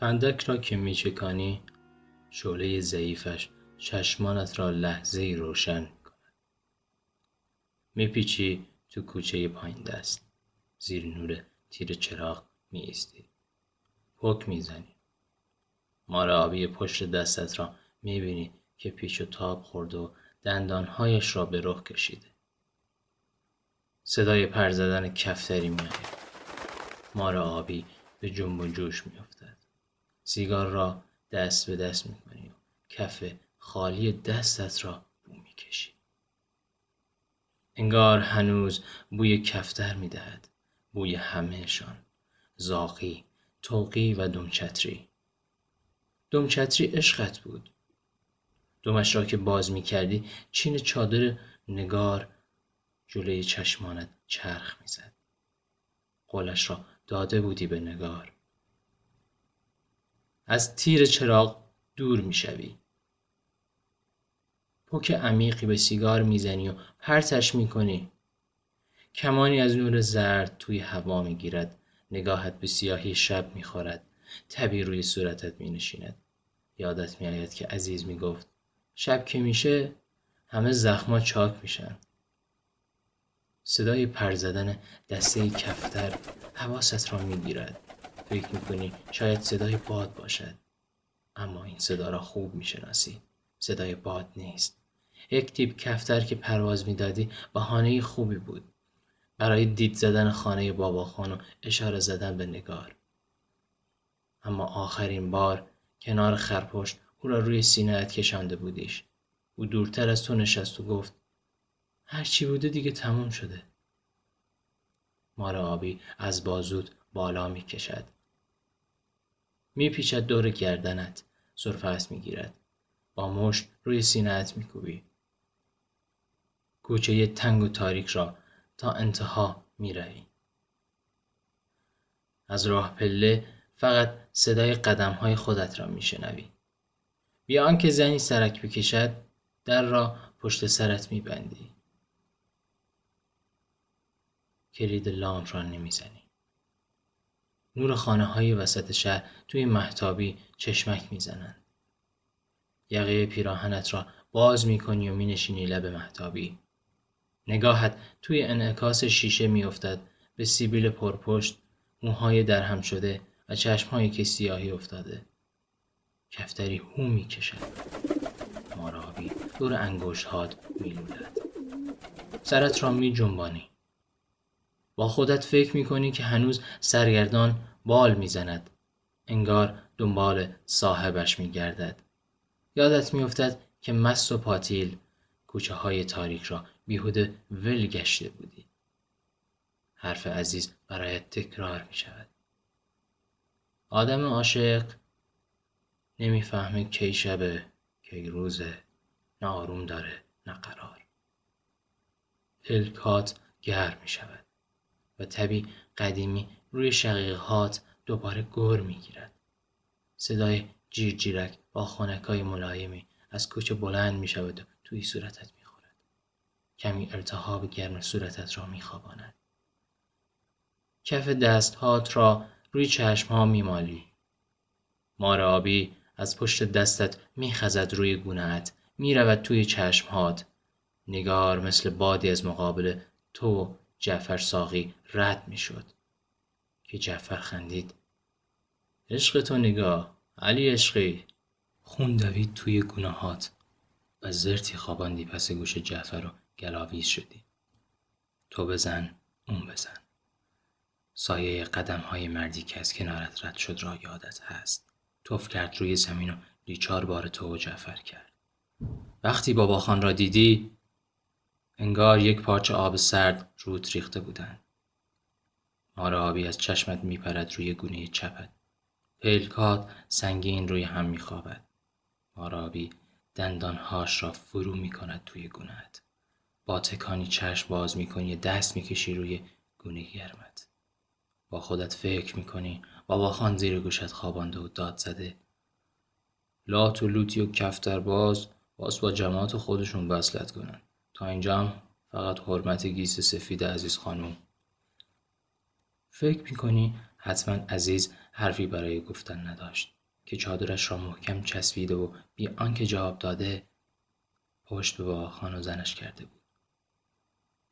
فندک را که میچکانی شعله ضعیفش چشمانت را لحظه روشن کند میپیچی تو کوچه پایین دست. زیر نور تیر چراغ می ایستی پک می‌زنی. مار آبی پشت دستت را می‌بینی که پیچ و تاب خورد و دندانهایش را به رخ کشیده. صدای پر زدن کفتری میآید. مار آبی به جنب و جوش میافتد سیگار را دست به دست می‌کنی و کف خالی دستت را بو می‌کشی. انگار هنوز بوی کفتر می‌دهد بوی همهشان. زاقی توقی و دمچتری دمچتری عشقت بود. دمش را که باز می‌کردی چین چادر نگار جلوی چشمانت چرخ می‌زد. قولش را داده بودی به نگار. از تیر چراغ دور می‌شوی. پک عمیقی به سیگار می‌زنی و پرتش می‌کنی. کمانی از نور زرد توی هوا می‌گیرد. نگاهت به سیاهی شب می‌خورد. تبی روی صورتت مینشیند. یادت میآید که عزیز می‌گفت شب که میشه همه زخما چاک میشن. صدای پر زدن دسته کفتر حواست را می‌گیرد. فکر می‌کنی شاید صدای باد باشد. اما این صدا را خوب می‌شناسی. صدای باد نیست. یک تیپ کفتر که پرواز می‌دادی بهانه خوبی بود. برای دید زدن خانه باباخان و اشاره زدن به نگار. اما آخرین بار کنار خرپشت او را روی سینهت کشانده بودیش. او دورتر از تو نشست و گفت هرچی بوده دیگه تموم شده. مار آبی از بازود بالا می کشد میپیچد دور گردنت. سرفست می‌گیرد. با مشت روی سینهت میکوبی. کوچه تنگ و تاریک را تا انتها می‌روی از راه پله فقط صدای قدم های خودت را میشنوی. بیا آنکه زنی سرک بکشد در را پشت سرت میبندی. کلید لامپ را نمی‌زنی. نور خانه های وسط شهر توی محتابی چشمک می‌زنند. یقه پیراهنت را باز می‌کنی و مینشینی لب محتابی. نگاهت توی انعکاس شیشه میافتد به سیبیل پرپشت، موهای درهم شده و چشمهایی که سیاهی افتاده. کفتری هو می‌کشد. مارابی دور انگشت هات میلولد. سرت را می جنبانی. با خودت فکر می کنی که هنوز سرگردان بال می‌زند. انگار دنبال صاحبش میگردد. یادت میافتد که مست و پاتیل کوچه های تاریک را بیهوده ول گشته بودی. حرف عزیز برایت تکرار می شود آدم عاشق نمی‌فهمه کی شبه کی روزه نه آروم داره نه قرار. پلکات گرم می شود و طبی قدیمی روی شقیقات دوباره گر می گیرد. صدای جیرجیرک با خانکای ملایمی از کوچه بلند می شود و توی صورتت می خورد. کمی التهاب گرم صورتت را می خواباند. کف دستهات را روی چشم ها می مالی. مار آبی از پشت دستت می خزد روی گونهت می رود توی چشمهات نگار مثل بادی از مقابل تو جعفر ساقی رد می شد که جعفر خندید. عشق تو نگاه علی عشقی. خون دوید توی گناهات. و زرتی خواباندی پس گوش جعفر و گلاویز شدی. تو بزن اون بزن. سایه قدم های مردی که از کنارت رد شد را یادت هست. توف کرد روی زمین و لیچار بار تو و جعفر کرد. وقتی بابا خان را دیدی انگار یک پارچه آب سرد رود ریخته بودند. مار آبی از چشمت میپرد روی گونه چپت. پلکات سنگین روی هم میخوابد. مار آبی دندانهاش را فرو می‌کند توی گونهت با تکانی چشم باز می‌کنی دست می‌کشی روی گونه گرمت. با خودت فکر می‌کنی بابا خان زیر گوشت خوابانده و داد زده. لات و لوتی و کفتر باز باز با جماعت خودشون وصلت کنن. تا اینجا هم فقط حرمت گیس سفید عزیز خانم. فکر می‌کنی حتما عزیز حرفی برای گفتن نداشت که چادرش را محکم چسبیده و بی آنکه جواب داده پشت به بابا خان و زنش کرده بود.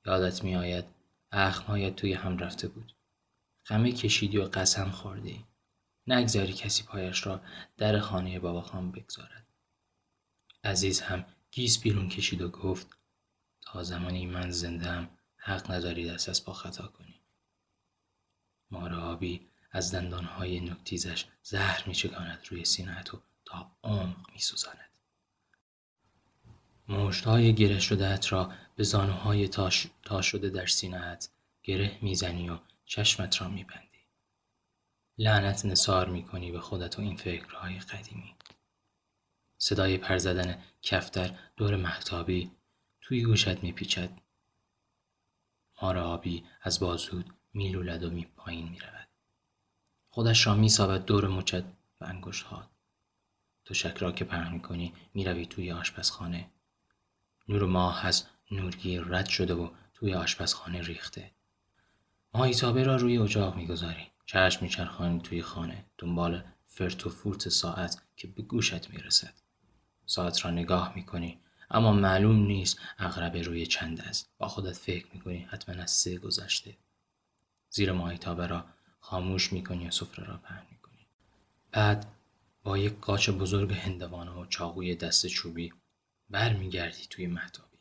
یادت میآید اخمهایت توی هم رفته بود. غمه کشیدی و قسم خوردی. نگذاری کسی پایش را در خانه بابا خان بگذارد. عزیز هم گیس بیرون کشید و گفت تا زمانی من زندم حق نداری دست از پا خطا کنی. مار آبی از دندانهای نکتیزش زهر میچگاند روی سینهت و تا عمق میسوزاند. مشتهای گره شدهت را به زانوهای. تا شده در سینهت گره می‌زنی و چشمت را میبندی. لعنت نصار می‌کنی به خودت و این فکرهای قدیمی. صدای پر زدن کفتر دور محتابی توی گوشت میپیچد. مار آبی از بازود میلولد و می پایین می‌رود. خودش را میسابد دور مچت و انگشتهات تو شک را که پهن می‌کنی می‌روی توی آشپزخانه. نور ماه از نورگیر رد شده و توی آشپزخانه ریخته. ماهیتابه را روی اجاق می‌گذاری. چشم میچرخانی توی خانه. دنبال فرت و فورت ساعت که به گوشت می‌رسد. ساعت را نگاه می‌کنی. اما معلوم نیست اغربه روی چند است. با خودت فکر می‌کنی حتما از سه گذشته. زیر ماهیتابه را خاموش می‌کنی و سفره را پهن می‌کنی بعد با یک قاچ بزرگ هندوانه و چاقوی دست چوبی برمیگردی توی محتابی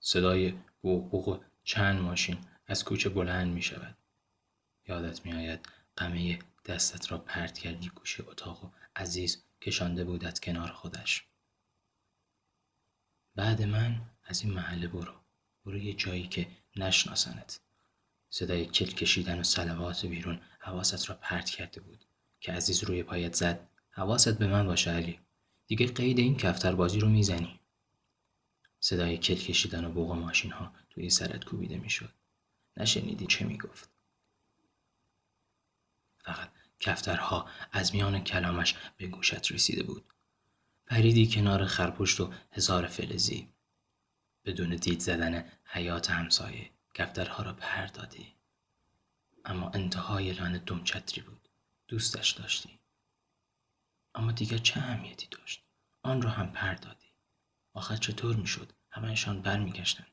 صدای بوق چند ماشین از کوچه بلند می شود. یادت می آید قمه دستت را پرت کردی گوشه اتاق و عزیز کشانده بودت کنار خودش. بعد من از این محله برو. برو یه جایی که نشناسنت. صدای کل کشیدن و سلوات بیرون حواست را پرت کرده بود که عزیز روی پایت زد. حواست به من باشه علی. دیگه قید این کفتر بازی رو می‌زنی. صدای کل کشیدن و بوق ماشین ها توی سرت کوبیده می‌شد. نشنیدی چه می‌گفت. فقط کفترها از میان کلامش به گوشت رسیده بود. پریدی کنار خرپشت و هزار فلزی. بدون دید زدن حیات همسایه. کفترها را پر دادی اما انتهای لانه دمچتری بود. دوستش داشتی. اما دیگر چه اهمیتی داشت؟ آن را هم پر دادی آخر چطور می‌شد؟ همهشان برمیگشتند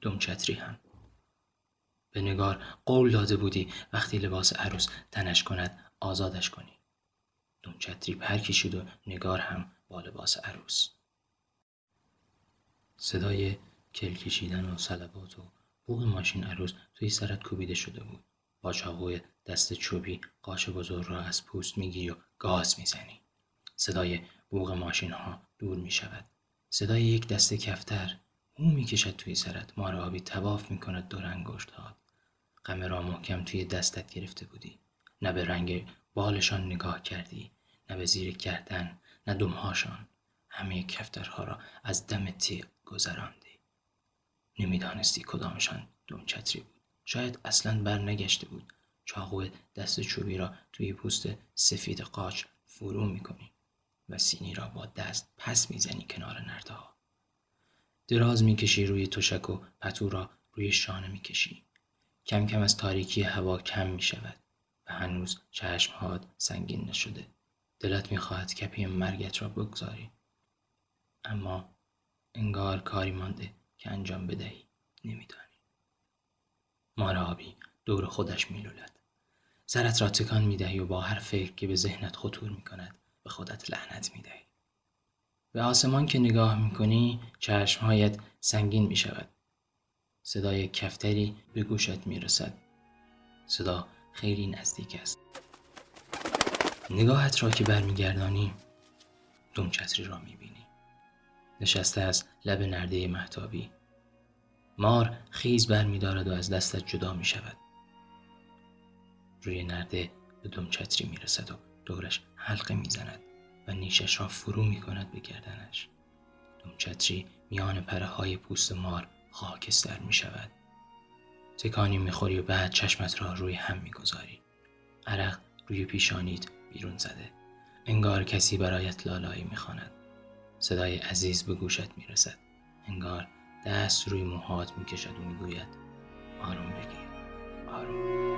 دمچتری هم. به نگار قول داده بودی وقتی لباس عروس تنش کند آزادش کنی. دمچتری پر کشید و نگار هم با لباس عروس. صدای کل کشیدن و صلبات و بوغ ماشین عروس توی سرت کوبیده شده بود. با چاقوی دست چوبی قاچ بزرگ را از پوست می‌گیری و گاز می‌زنی. صدای بوغ ماشین ها دور می شود صدای یک دسته کفتر او می‌کشد توی سرت. مار آبی تواف می‌کند دور انگشت ها غمه را محکم توی دستت گرفته بودی. نه به رنگ بالشان نگاه کردی نه به زیر گردن نه دمهاشان. همه کفترها را از دم تیغ گذراندی. نمی‌دانستی کدامشان دم چتری بود شاید اصلا بر نگشته بود چاقو دست چوبی را توی پوست سفید قاچ فرو می‌کنی و سینی را با دست پس می‌زنی کنار نرده ها. دراز می‌کشی روی تشک و پتو را روی شانه می‌کشی. کم کم از تاریکی هوا کم می‌شود و هنوز چشمهات سنگین نشده. دلت می‌خواهد کپی مرگت را بگذاری. اما انگار کاری مانده انجام بدهی نمیدانی. مار آبی دور خودش میلولد. سرت را تکان می‌دهی و با هر فکر که به ذهنت خطور می‌کند به خودت لعنت می‌دهی. به آسمان که نگاه می‌کنی چشمهایت سنگین می‌شود. صدای کفتری به گوشت می‌رسد. صدا خیلی نزدیک است. نگاهت را که برمیگردانی دوم چتری را می‌بینی. نشسته از لب نرده محتابی. مار خیز برمیدارد و از دستت جدا می شود. روی نرده به دوم چتری می رسد و دورش حلقه می‌زند و نیشش را فرو می کند به گردنش. دومچتری میان پره های پوست مار خاکستر می شود تکانی می‌خوری و بعد چشمت را روی هم می‌گذاری. عرق روی پیشانیت بیرون زده. انگار کسی برایت لالایی می‌خواند. صدای عزیز به گوشت می‌رسد. انگار دست روی موهات می‌کشد و می‌گوید آروم بگیر. آروم.